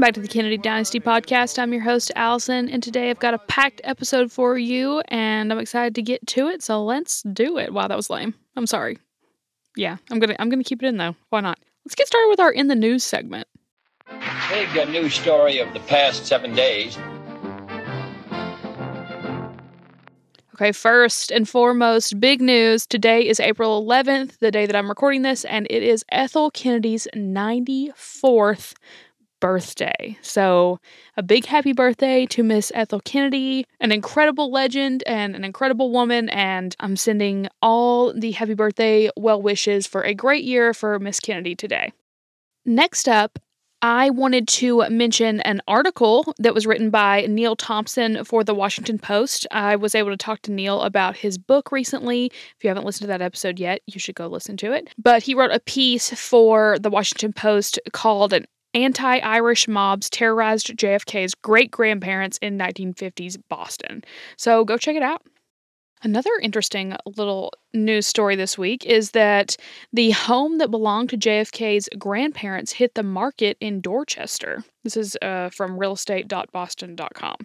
Welcome back to the Kennedy Dynasty podcast. I'm your host, Allison, and today I've got a packed episode for you, and I'm excited to get to it. So let's do it. Wow, that was lame. I'm sorry. Yeah, I'm gonna I'm gonna keep it in though. Why not? Let's get started with our in the news segment. Big news story of the past seven days. Okay, first and foremost, big news. Today is April 11th, the day that I'm recording this, and it is Ethel Kennedy's 94th birthday. So, a big happy birthday to Miss Ethel Kennedy, an incredible legend and an incredible woman. And I'm sending all the happy birthday well wishes for a great year for Miss Kennedy today. Next up, I wanted to mention an article that was written by Neil Thompson for the Washington Post. I was able to talk to Neil about his book recently. If you haven't listened to that episode yet, you should go listen to it. But he wrote a piece for the Washington Post called An anti Irish mobs terrorized JFK's great grandparents in 1950s Boston. So go check it out. Another interesting little news story this week is that the home that belonged to JFK's grandparents hit the market in Dorchester. This is uh, from realestate.boston.com.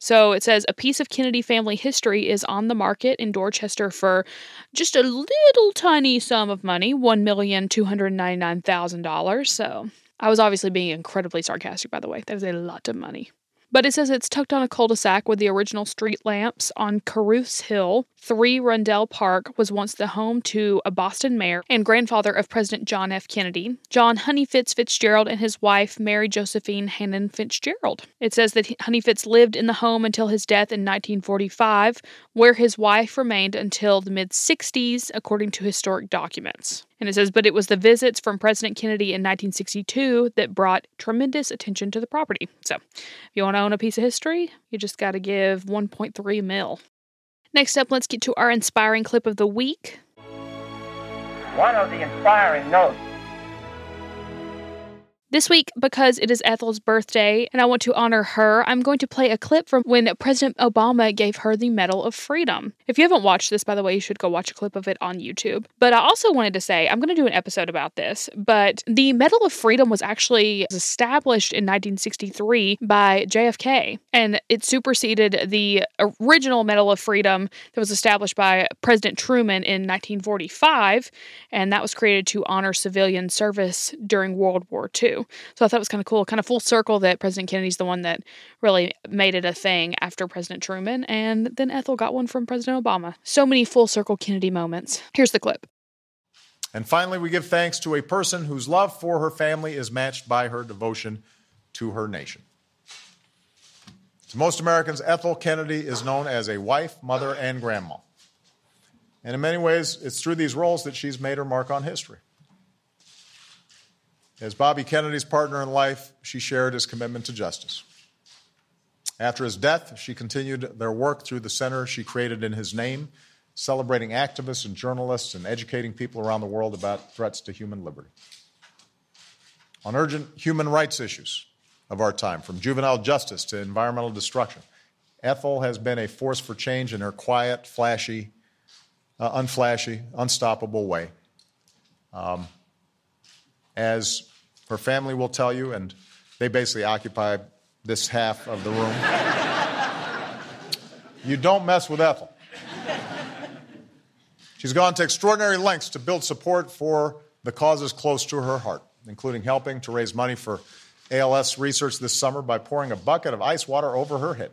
So it says a piece of Kennedy family history is on the market in Dorchester for just a little tiny sum of money $1,299,000. So I was obviously being incredibly sarcastic, by the way. That is a lot of money. But it says it's tucked on a cul de sac with the original street lamps on Caruthers Hill. 3 Rundell Park was once the home to a Boston mayor and grandfather of President John F. Kennedy. John Honeyfitz Fitzgerald and his wife, Mary Josephine Hannon Fitzgerald. It says that Honeyfitz lived in the home until his death in 1945, where his wife remained until the mid 60s, according to historic documents. And it says, but it was the visits from President Kennedy in 1962 that brought tremendous attention to the property. So, if you want to own a piece of history, you just got to give 1.3 mil. Next up, let's get to our inspiring clip of the week. One of the inspiring notes This week, because it is Ethel's birthday and I want to honor her, I'm going to play a clip from when President Obama gave her the Medal of Freedom. If you haven't watched this, by the way, you should go watch a clip of it on YouTube. But I also wanted to say, I'm going to do an episode about this, but the Medal of Freedom was actually established in 1963 by JFK, and it superseded the original Medal of Freedom that was established by President Truman in 1945, and that was created to honor civilian service during World War II. So I thought it was kind of cool, kind of full circle that President Kennedy's the one that really made it a thing after President Truman, and then Ethel got one from President Obama. So many full circle Kennedy moments. Here's the clip. And finally, we give thanks to a person whose love for her family is matched by her devotion to her nation. To most Americans, Ethel Kennedy is known as a wife, mother, and grandma. And in many ways, it's through these roles that she's made her mark on history. As Bobby Kennedy's partner in life, she shared his commitment to justice. After his death, she continued their work through the center she created in his name, celebrating activists and journalists and educating people around the world about threats to human liberty. On urgent human rights issues of our time, from juvenile justice to environmental destruction, Ethel has been a force for change in her quiet, flashy, uh, unflashy, unstoppable way. Um, as her family will tell you, and they basically occupy this half of the room. you don't mess with Ethel. She's gone to extraordinary lengths to build support for the causes close to her heart, including helping to raise money for ALS research this summer by pouring a bucket of ice water over her head.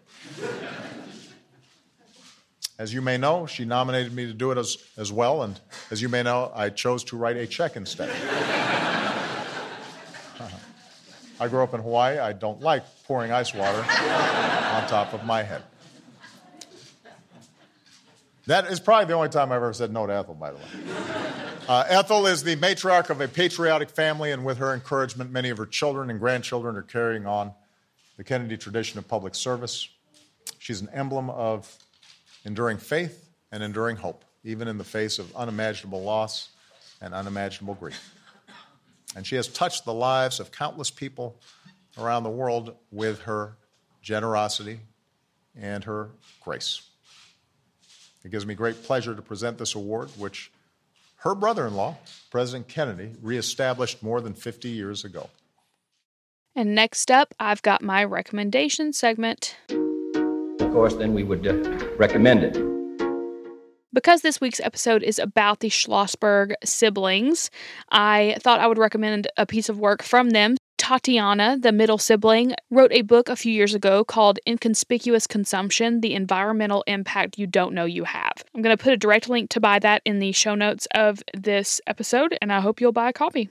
As you may know, she nominated me to do it as, as well, and as you may know, I chose to write a check instead. I grew up in Hawaii. I don't like pouring ice water on top of my head. That is probably the only time I've ever said no to Ethel, by the way. Uh, Ethel is the matriarch of a patriotic family, and with her encouragement, many of her children and grandchildren are carrying on the Kennedy tradition of public service. She's an emblem of enduring faith and enduring hope, even in the face of unimaginable loss and unimaginable grief. And she has touched the lives of countless people around the world with her generosity and her grace. It gives me great pleasure to present this award, which her brother in law, President Kennedy, reestablished more than 50 years ago. And next up, I've got my recommendation segment. Of course, then we would uh, recommend it. Because this week's episode is about the Schlossberg siblings, I thought I would recommend a piece of work from them. Tatiana, the middle sibling, wrote a book a few years ago called Inconspicuous Consumption The Environmental Impact You Don't Know You Have. I'm going to put a direct link to buy that in the show notes of this episode, and I hope you'll buy a copy.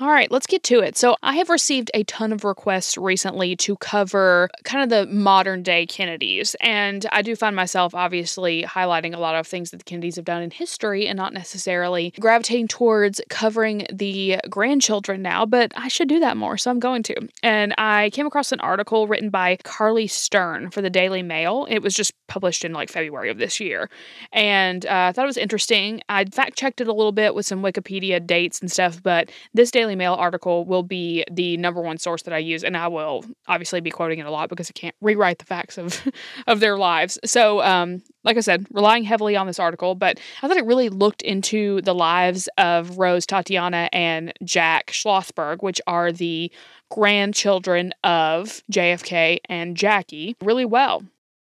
All right, let's get to it. So, I have received a ton of requests recently to cover kind of the modern day Kennedys. And I do find myself obviously highlighting a lot of things that the Kennedys have done in history and not necessarily gravitating towards covering the grandchildren now, but I should do that more. So, I'm going to. And I came across an article written by Carly Stern for the Daily Mail. It was just published in like February of this year. And uh, I thought it was interesting. I fact checked it a little bit with some Wikipedia dates and stuff, but this Daily Daily Mail article will be the number one source that I use, and I will obviously be quoting it a lot because I can't rewrite the facts of of their lives. So, um, like I said, relying heavily on this article, but I thought it really looked into the lives of Rose, Tatiana, and Jack Schlossberg, which are the grandchildren of JFK and Jackie, really well.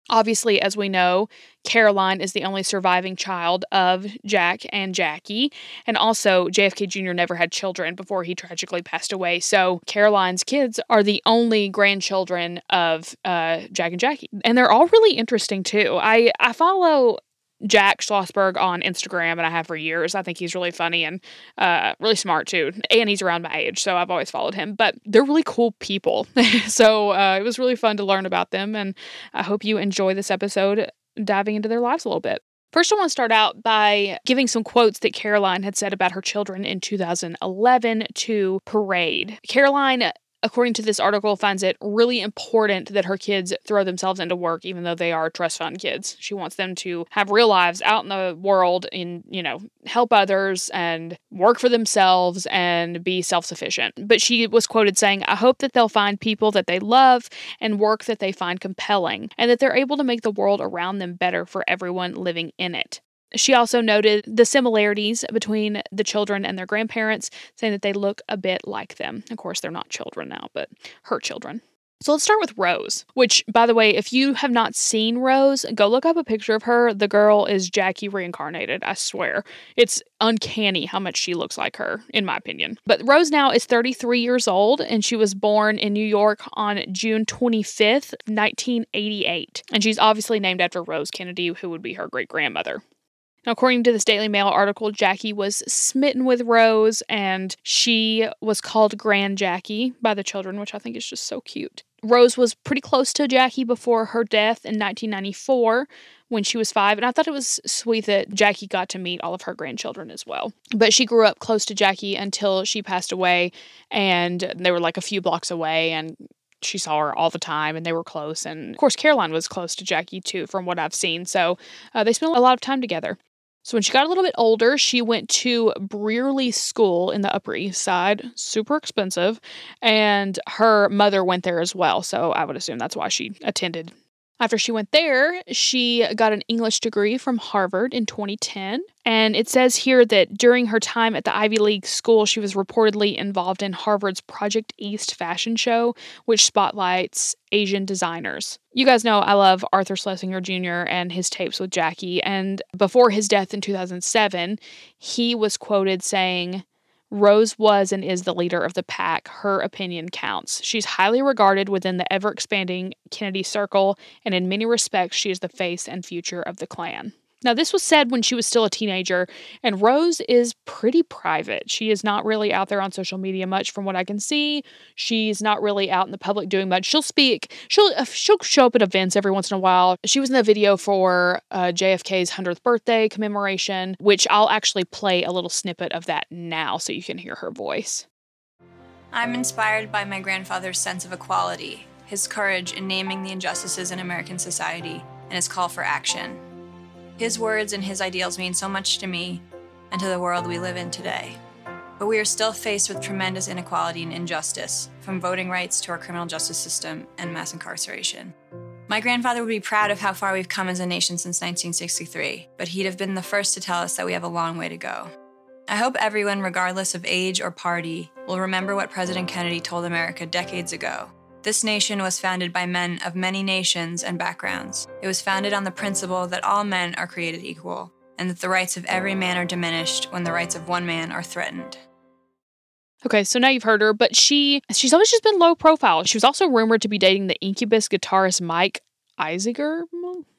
Obviously, as we know, Caroline is the only surviving child of Jack and Jackie. And also, JFK Jr. never had children before he tragically passed away. So, Caroline's kids are the only grandchildren of uh, Jack and Jackie. And they're all really interesting, too. I, I follow Jack Schlossberg on Instagram, and I have for years. I think he's really funny and uh, really smart too. And he's around my age, so I've always followed him. But they're really cool people. so uh, it was really fun to learn about them, and I hope you enjoy this episode diving into their lives a little bit. First, I want to start out by giving some quotes that Caroline had said about her children in 2011 to Parade. Caroline according to this article, finds it really important that her kids throw themselves into work, even though they are trust fund kids. She wants them to have real lives out in the world and, you know, help others and work for themselves and be self sufficient. But she was quoted saying, I hope that they'll find people that they love and work that they find compelling, and that they're able to make the world around them better for everyone living in it. She also noted the similarities between the children and their grandparents, saying that they look a bit like them. Of course, they're not children now, but her children. So let's start with Rose, which, by the way, if you have not seen Rose, go look up a picture of her. The girl is Jackie reincarnated, I swear. It's uncanny how much she looks like her, in my opinion. But Rose now is 33 years old, and she was born in New York on June 25th, 1988. And she's obviously named after Rose Kennedy, who would be her great grandmother. According to this Daily Mail article, Jackie was smitten with Rose and she was called Grand Jackie by the children, which I think is just so cute. Rose was pretty close to Jackie before her death in 1994 when she was five, and I thought it was sweet that Jackie got to meet all of her grandchildren as well. But she grew up close to Jackie until she passed away, and they were like a few blocks away, and she saw her all the time and they were close. And of course, Caroline was close to Jackie too, from what I've seen. So uh, they spent a lot of time together. So when she got a little bit older, she went to Brearley School in the Upper East Side, super expensive, and her mother went there as well. So I would assume that's why she attended after she went there, she got an English degree from Harvard in 2010. And it says here that during her time at the Ivy League school, she was reportedly involved in Harvard's Project East fashion show, which spotlights Asian designers. You guys know I love Arthur Schlesinger Jr. and his tapes with Jackie. And before his death in 2007, he was quoted saying, Rose was and is the leader of the pack. Her opinion counts. She's highly regarded within the ever expanding Kennedy circle, and in many respects, she is the face and future of the clan. Now, this was said when she was still a teenager, and Rose is pretty private. She is not really out there on social media much, from what I can see. She's not really out in the public doing much. She'll speak. She'll uh, she'll show up at events every once in a while. She was in the video for uh, JFK's hundredth birthday commemoration, which I'll actually play a little snippet of that now, so you can hear her voice. I'm inspired by my grandfather's sense of equality, his courage in naming the injustices in American society, and his call for action. His words and his ideals mean so much to me and to the world we live in today. But we are still faced with tremendous inequality and injustice, from voting rights to our criminal justice system and mass incarceration. My grandfather would be proud of how far we've come as a nation since 1963, but he'd have been the first to tell us that we have a long way to go. I hope everyone, regardless of age or party, will remember what President Kennedy told America decades ago this nation was founded by men of many nations and backgrounds. It was founded on the principle that all men are created equal, and that the rights of every man are diminished when the rights of one man are threatened. Okay, so now you've heard her, but she she's always just been low profile. She was also rumored to be dating the Incubus guitarist Mike Einziger.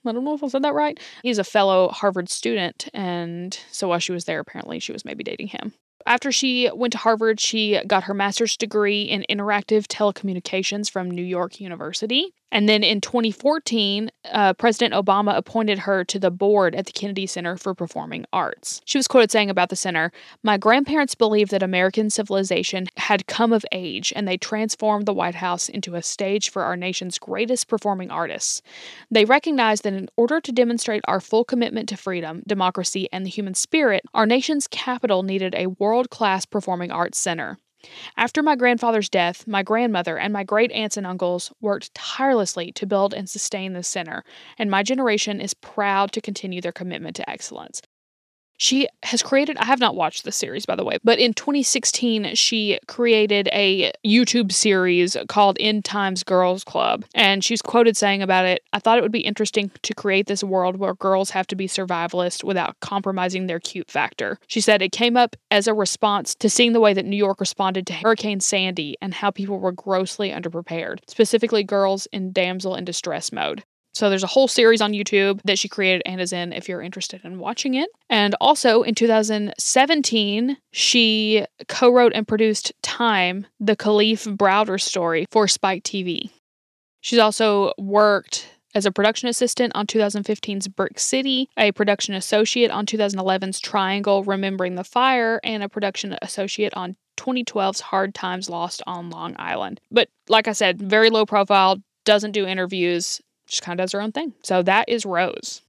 I don't know if I said that right. He's a fellow Harvard student, and so while she was there, apparently she was maybe dating him. After she went to Harvard, she got her master's degree in interactive telecommunications from New York University. And then in 2014, uh, President Obama appointed her to the board at the Kennedy Center for Performing Arts. She was quoted saying about the center My grandparents believed that American civilization had come of age, and they transformed the White House into a stage for our nation's greatest performing artists. They recognized that in order to demonstrate our full commitment to freedom, democracy, and the human spirit, our nation's capital needed a world class performing arts center. After my grandfather's death, my grandmother and my great aunts and uncles worked tirelessly to build and sustain the center, and my generation is proud to continue their commitment to excellence. She has created, I have not watched the series by the way, but in 2016, she created a YouTube series called End Times Girls Club. And she's quoted saying about it I thought it would be interesting to create this world where girls have to be survivalist without compromising their cute factor. She said it came up as a response to seeing the way that New York responded to Hurricane Sandy and how people were grossly underprepared, specifically girls in damsel in distress mode. So there's a whole series on YouTube that she created and is in if you're interested in watching it. And also in 2017, she co wrote and produced Time, the Kalief Browder story for Spike TV. She's also worked as a production assistant on 2015's Brick City, a production associate on 2011's Triangle Remembering the Fire, and a production associate on 2012's Hard Times Lost on Long Island. But like I said, very low profile, doesn't do interviews, just kind of does her own thing. So that is Rose.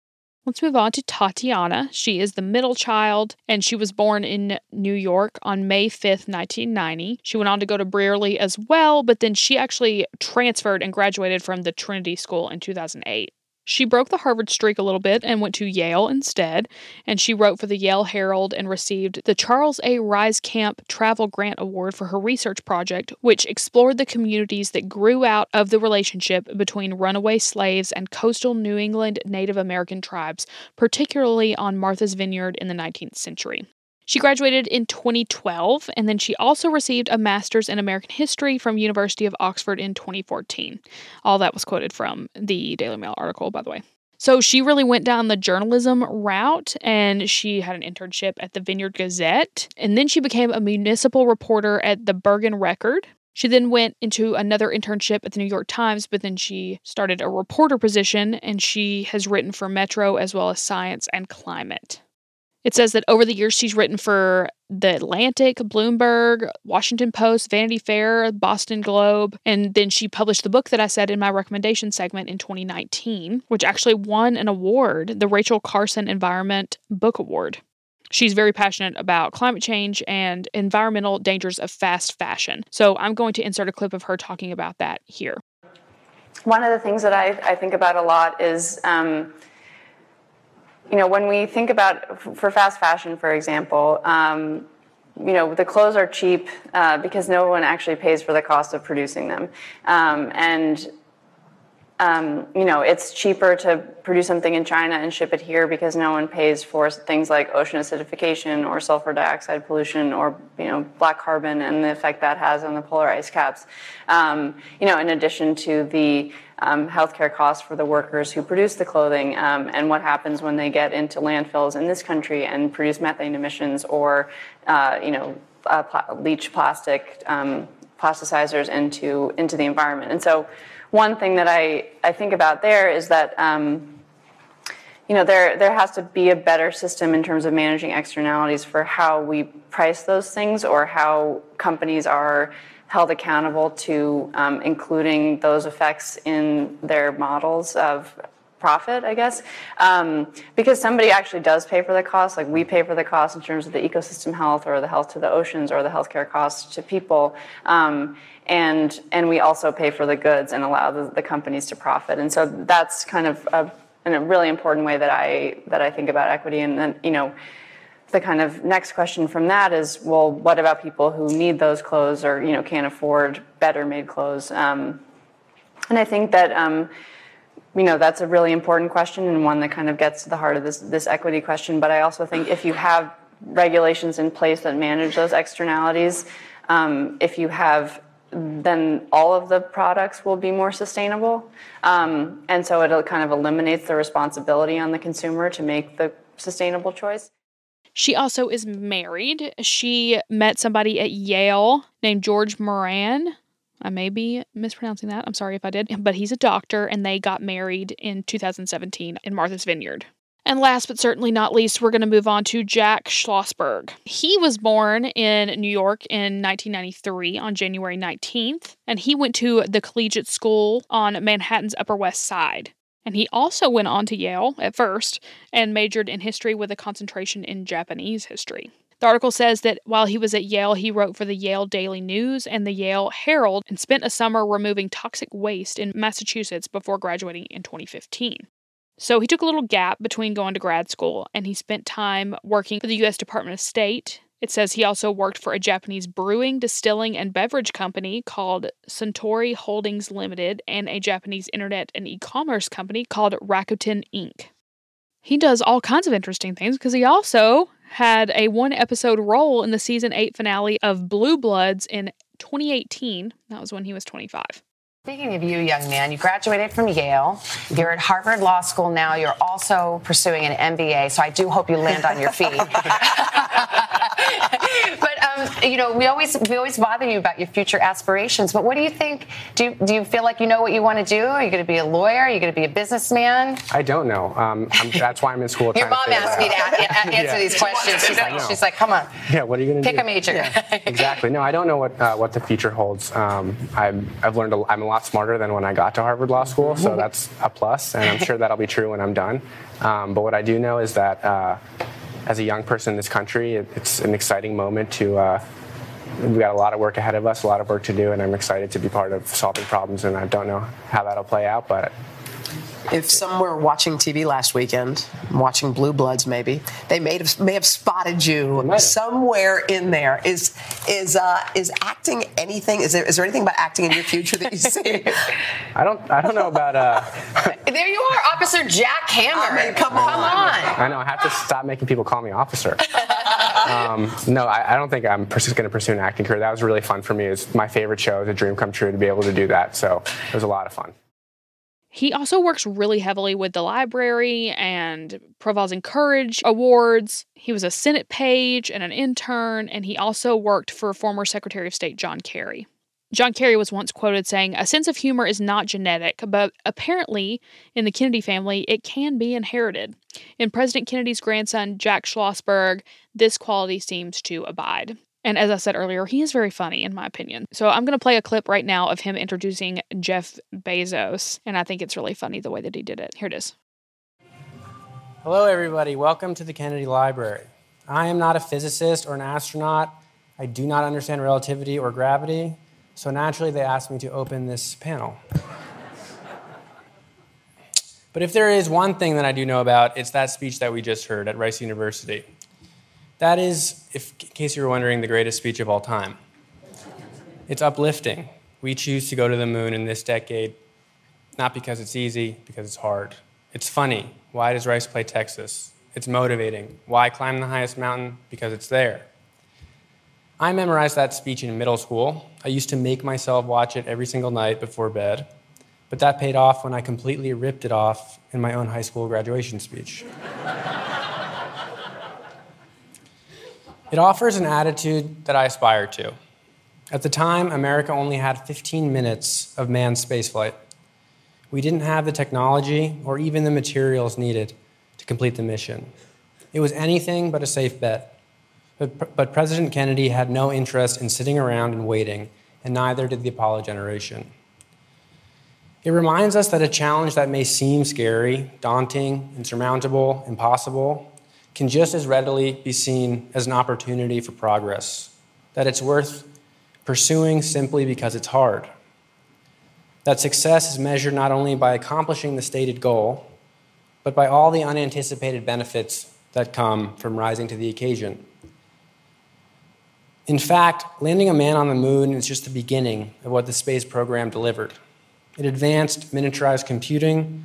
Let's move on to Tatiana. She is the middle child and she was born in New York on May 5th, 1990. She went on to go to Brearley as well, but then she actually transferred and graduated from the Trinity School in 2008. She broke the Harvard streak a little bit and went to Yale instead, and she wrote for the Yale Herald and received the Charles A. Camp Travel Grant Award for her research project, which explored the communities that grew out of the relationship between runaway slaves and coastal New England Native American tribes, particularly on Martha's Vineyard in the 19th century. She graduated in 2012 and then she also received a master's in American history from University of Oxford in 2014. All that was quoted from the Daily Mail article by the way. So she really went down the journalism route and she had an internship at the Vineyard Gazette and then she became a municipal reporter at the Bergen Record. She then went into another internship at the New York Times, but then she started a reporter position and she has written for Metro as well as Science and Climate. It says that over the years she's written for The Atlantic, Bloomberg, Washington Post, Vanity Fair, Boston Globe, and then she published the book that I said in my recommendation segment in 2019, which actually won an award, the Rachel Carson Environment Book Award. She's very passionate about climate change and environmental dangers of fast fashion. So I'm going to insert a clip of her talking about that here. One of the things that I, I think about a lot is. Um, you know, when we think about for fast fashion, for example, um, you know, the clothes are cheap uh, because no one actually pays for the cost of producing them, um, and um, you know, it's cheaper to produce something in China and ship it here because no one pays for things like ocean acidification or sulfur dioxide pollution or you know black carbon and the effect that has on the polar ice caps. Um, you know, in addition to the um, healthcare costs for the workers who produce the clothing um, and what happens when they get into landfills in this country and produce methane emissions or uh, you know uh, pl- leach plastic um, plasticizers into into the environment. And so, one thing that I I think about there is that. Um, you know, there there has to be a better system in terms of managing externalities for how we price those things or how companies are held accountable to um, including those effects in their models of profit, I guess, um, because somebody actually does pay for the cost. Like we pay for the cost in terms of the ecosystem health, or the health to the oceans, or the healthcare costs to people, um, and and we also pay for the goods and allow the, the companies to profit. And so that's kind of a, a really important way that I that I think about equity. And then you know. The kind of next question from that is, well, what about people who need those clothes or you know can't afford better made clothes? Um, and I think that um, you know that's a really important question and one that kind of gets to the heart of this this equity question. But I also think if you have regulations in place that manage those externalities, um, if you have then all of the products will be more sustainable. Um, and so it kind of eliminates the responsibility on the consumer to make the sustainable choice. She also is married. She met somebody at Yale named George Moran. I may be mispronouncing that. I'm sorry if I did. But he's a doctor, and they got married in 2017 in Martha's Vineyard. And last but certainly not least, we're going to move on to Jack Schlossberg. He was born in New York in 1993 on January 19th, and he went to the collegiate school on Manhattan's Upper West Side. And he also went on to Yale at first and majored in history with a concentration in Japanese history. The article says that while he was at Yale, he wrote for the Yale Daily News and the Yale Herald and spent a summer removing toxic waste in Massachusetts before graduating in 2015. So he took a little gap between going to grad school and he spent time working for the U.S. Department of State. It says he also worked for a Japanese brewing, distilling, and beverage company called Suntory Holdings Limited and a Japanese internet and e commerce company called Rakuten Inc. He does all kinds of interesting things because he also had a one episode role in the season 8 finale of Blue Bloods in 2018. That was when he was 25. Speaking of you, young man, you graduated from Yale. You're at Harvard Law School now. You're also pursuing an MBA, so I do hope you land on your feet. you know, we always we always bother you about your future aspirations. But what do you think? Do you, do you feel like you know what you want to do? Are you going to be a lawyer? Are you going to be a businessman? I don't know. Um, that's why I'm in school. your mom asked me to answer Yeah. these questions. She's like, she's like, come on, Yeah, what are you going to pick do? a major. exactly. No, I don't know what uh, what the future holds. Um, I'm, I've learned a, I'm a lot smarter than when I got to Harvard Law School, so that's a plus, and I'm sure that'll be true when I'm done. Um, but what I do know is that uh, as a young person in this country, it's an exciting moment to. Uh, We've got a lot of work ahead of us, a lot of work to do, and I'm excited to be part of solving problems. And I don't know how that'll play out, but If some were watching TV last weekend, watching Blue Bloods, maybe they may have may have spotted you have. somewhere in there. Is is uh, is acting anything? Is there is there anything about acting in your future that you see? I don't I don't know about. Uh, There you are, Officer Jack Hammer. I mean, come Come on. I know I have to stop making people call me officer. um, no, I, I don't think I'm pers- going to pursue an acting career. That was really fun for me. It's my favorite show. It's a dream come true to be able to do that. So it was a lot of fun. He also works really heavily with the library and Profiles in Courage awards. He was a Senate page and an intern, and he also worked for former Secretary of State John Kerry. John Kerry was once quoted saying, A sense of humor is not genetic, but apparently in the Kennedy family, it can be inherited. In President Kennedy's grandson, Jack Schlossberg, this quality seems to abide. And as I said earlier, he is very funny, in my opinion. So I'm going to play a clip right now of him introducing Jeff Bezos, and I think it's really funny the way that he did it. Here it is. Hello, everybody. Welcome to the Kennedy Library. I am not a physicist or an astronaut. I do not understand relativity or gravity, so naturally they asked me to open this panel. But if there is one thing that I do know about, it's that speech that we just heard at Rice University. That is, if, in case you were wondering, the greatest speech of all time. It's uplifting. We choose to go to the moon in this decade. not because it's easy, because it's hard. It's funny. Why does Rice play Texas? It's motivating. Why climb the highest mountain? Because it's there. I memorized that speech in middle school. I used to make myself watch it every single night before bed, but that paid off when I completely ripped it off in my own high school graduation speech. It offers an attitude that I aspire to. At the time, America only had 15 minutes of manned spaceflight. We didn't have the technology or even the materials needed to complete the mission. It was anything but a safe bet. But, but President Kennedy had no interest in sitting around and waiting, and neither did the Apollo generation. It reminds us that a challenge that may seem scary, daunting, insurmountable, impossible, can just as readily be seen as an opportunity for progress, that it's worth pursuing simply because it's hard. That success is measured not only by accomplishing the stated goal, but by all the unanticipated benefits that come from rising to the occasion. In fact, landing a man on the moon is just the beginning of what the space program delivered. It advanced miniaturized computing,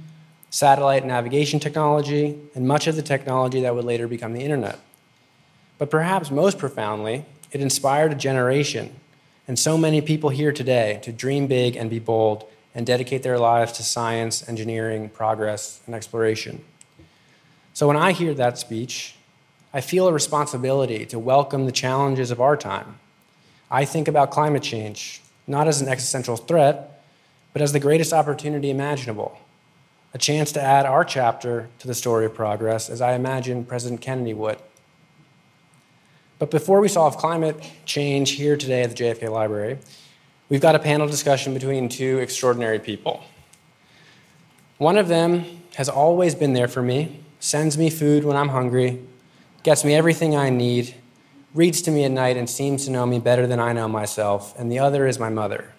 satellite navigation technology, and much of the technology that would later become the internet. But perhaps most profoundly, it inspired a generation and so many people here today to dream big and be bold and dedicate their lives to science, engineering, progress, and exploration. So when I hear that speech, I feel a responsibility to welcome the challenges of our time. I think about climate change not as an existential threat, but as the greatest opportunity imaginable a chance to add our chapter to the story of progress, as I imagine President Kennedy would. But before we solve climate change here today at the JFK Library, we've got a panel discussion between two extraordinary people. One of them has always been there for me, sends me food when I'm hungry, gets me everything I need, reads to me at night, and seems to know me better than I know myself. And the other is my mother.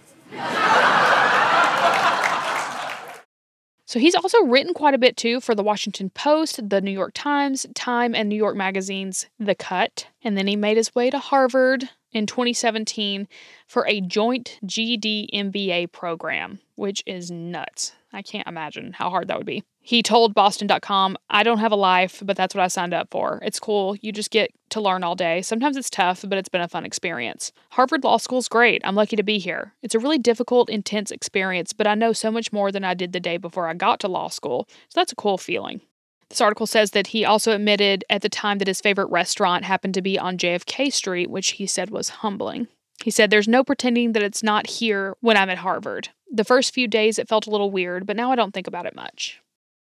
So he's also written quite a bit too for the Washington Post, the New York Times, Time, and New York Magazine's The Cut. And then he made his way to Harvard in 2017 for a joint JD MBA program, which is nuts. I can't imagine how hard that would be. He told Boston.com, I don't have a life, but that's what I signed up for. It's cool. You just get to learn all day. Sometimes it's tough, but it's been a fun experience. Harvard Law School is great. I'm lucky to be here. It's a really difficult, intense experience, but I know so much more than I did the day before I got to law school. So that's a cool feeling. This article says that he also admitted at the time that his favorite restaurant happened to be on JFK Street, which he said was humbling. He said, There's no pretending that it's not here when I'm at Harvard. The first few days it felt a little weird, but now I don't think about it much.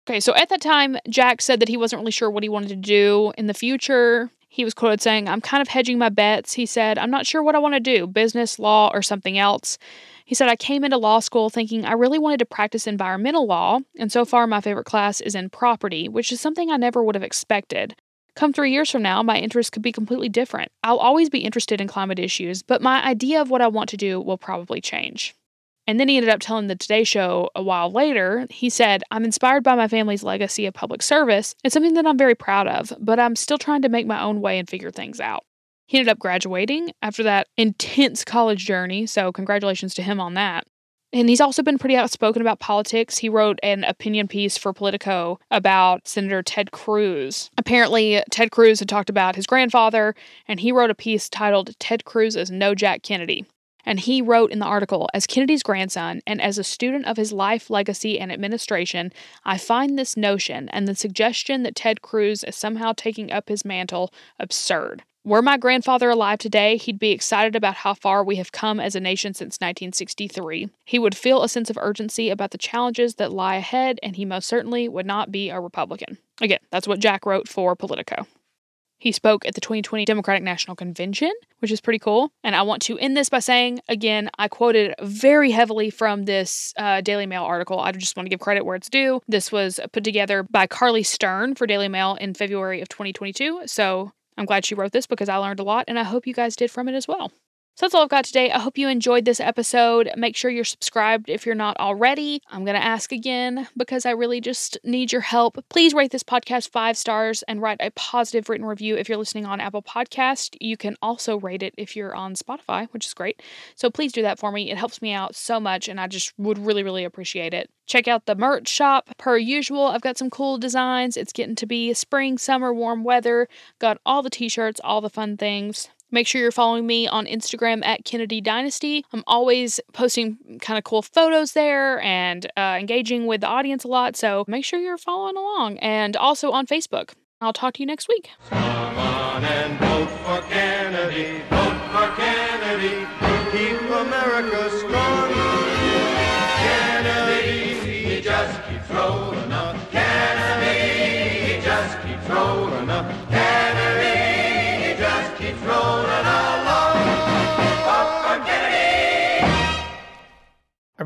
Okay, so at that time, Jack said that he wasn't really sure what he wanted to do in the future. He was quoted saying, I'm kind of hedging my bets. He said, I'm not sure what I want to do business, law, or something else. He said, I came into law school thinking I really wanted to practice environmental law, and so far my favorite class is in property, which is something I never would have expected. Come three years from now, my interests could be completely different. I'll always be interested in climate issues, but my idea of what I want to do will probably change. And then he ended up telling the Today Show a while later. He said, I'm inspired by my family's legacy of public service. It's something that I'm very proud of, but I'm still trying to make my own way and figure things out. He ended up graduating after that intense college journey, so congratulations to him on that. And he's also been pretty outspoken about politics. He wrote an opinion piece for Politico about Senator Ted Cruz. Apparently, Ted Cruz had talked about his grandfather, and he wrote a piece titled Ted Cruz is No Jack Kennedy. And he wrote in the article As Kennedy's grandson and as a student of his life, legacy, and administration, I find this notion and the suggestion that Ted Cruz is somehow taking up his mantle absurd. Were my grandfather alive today, he'd be excited about how far we have come as a nation since 1963. He would feel a sense of urgency about the challenges that lie ahead, and he most certainly would not be a Republican. Again, that's what Jack wrote for Politico. He spoke at the 2020 Democratic National Convention, which is pretty cool. And I want to end this by saying, again, I quoted very heavily from this uh, Daily Mail article. I just want to give credit where it's due. This was put together by Carly Stern for Daily Mail in February of 2022. So I'm glad she wrote this because I learned a lot, and I hope you guys did from it as well. So that's all I've got today. I hope you enjoyed this episode. Make sure you're subscribed if you're not already. I'm going to ask again because I really just need your help. Please rate this podcast five stars and write a positive written review if you're listening on Apple Podcast. You can also rate it if you're on Spotify, which is great. So please do that for me. It helps me out so much and I just would really, really appreciate it. Check out the merch shop. Per usual, I've got some cool designs. It's getting to be spring, summer, warm weather. Got all the t shirts, all the fun things. Make sure you're following me on Instagram at Kennedy Dynasty. I'm always posting kind of cool photos there and uh, engaging with the audience a lot. So make sure you're following along. And also on Facebook. I'll talk to you next week.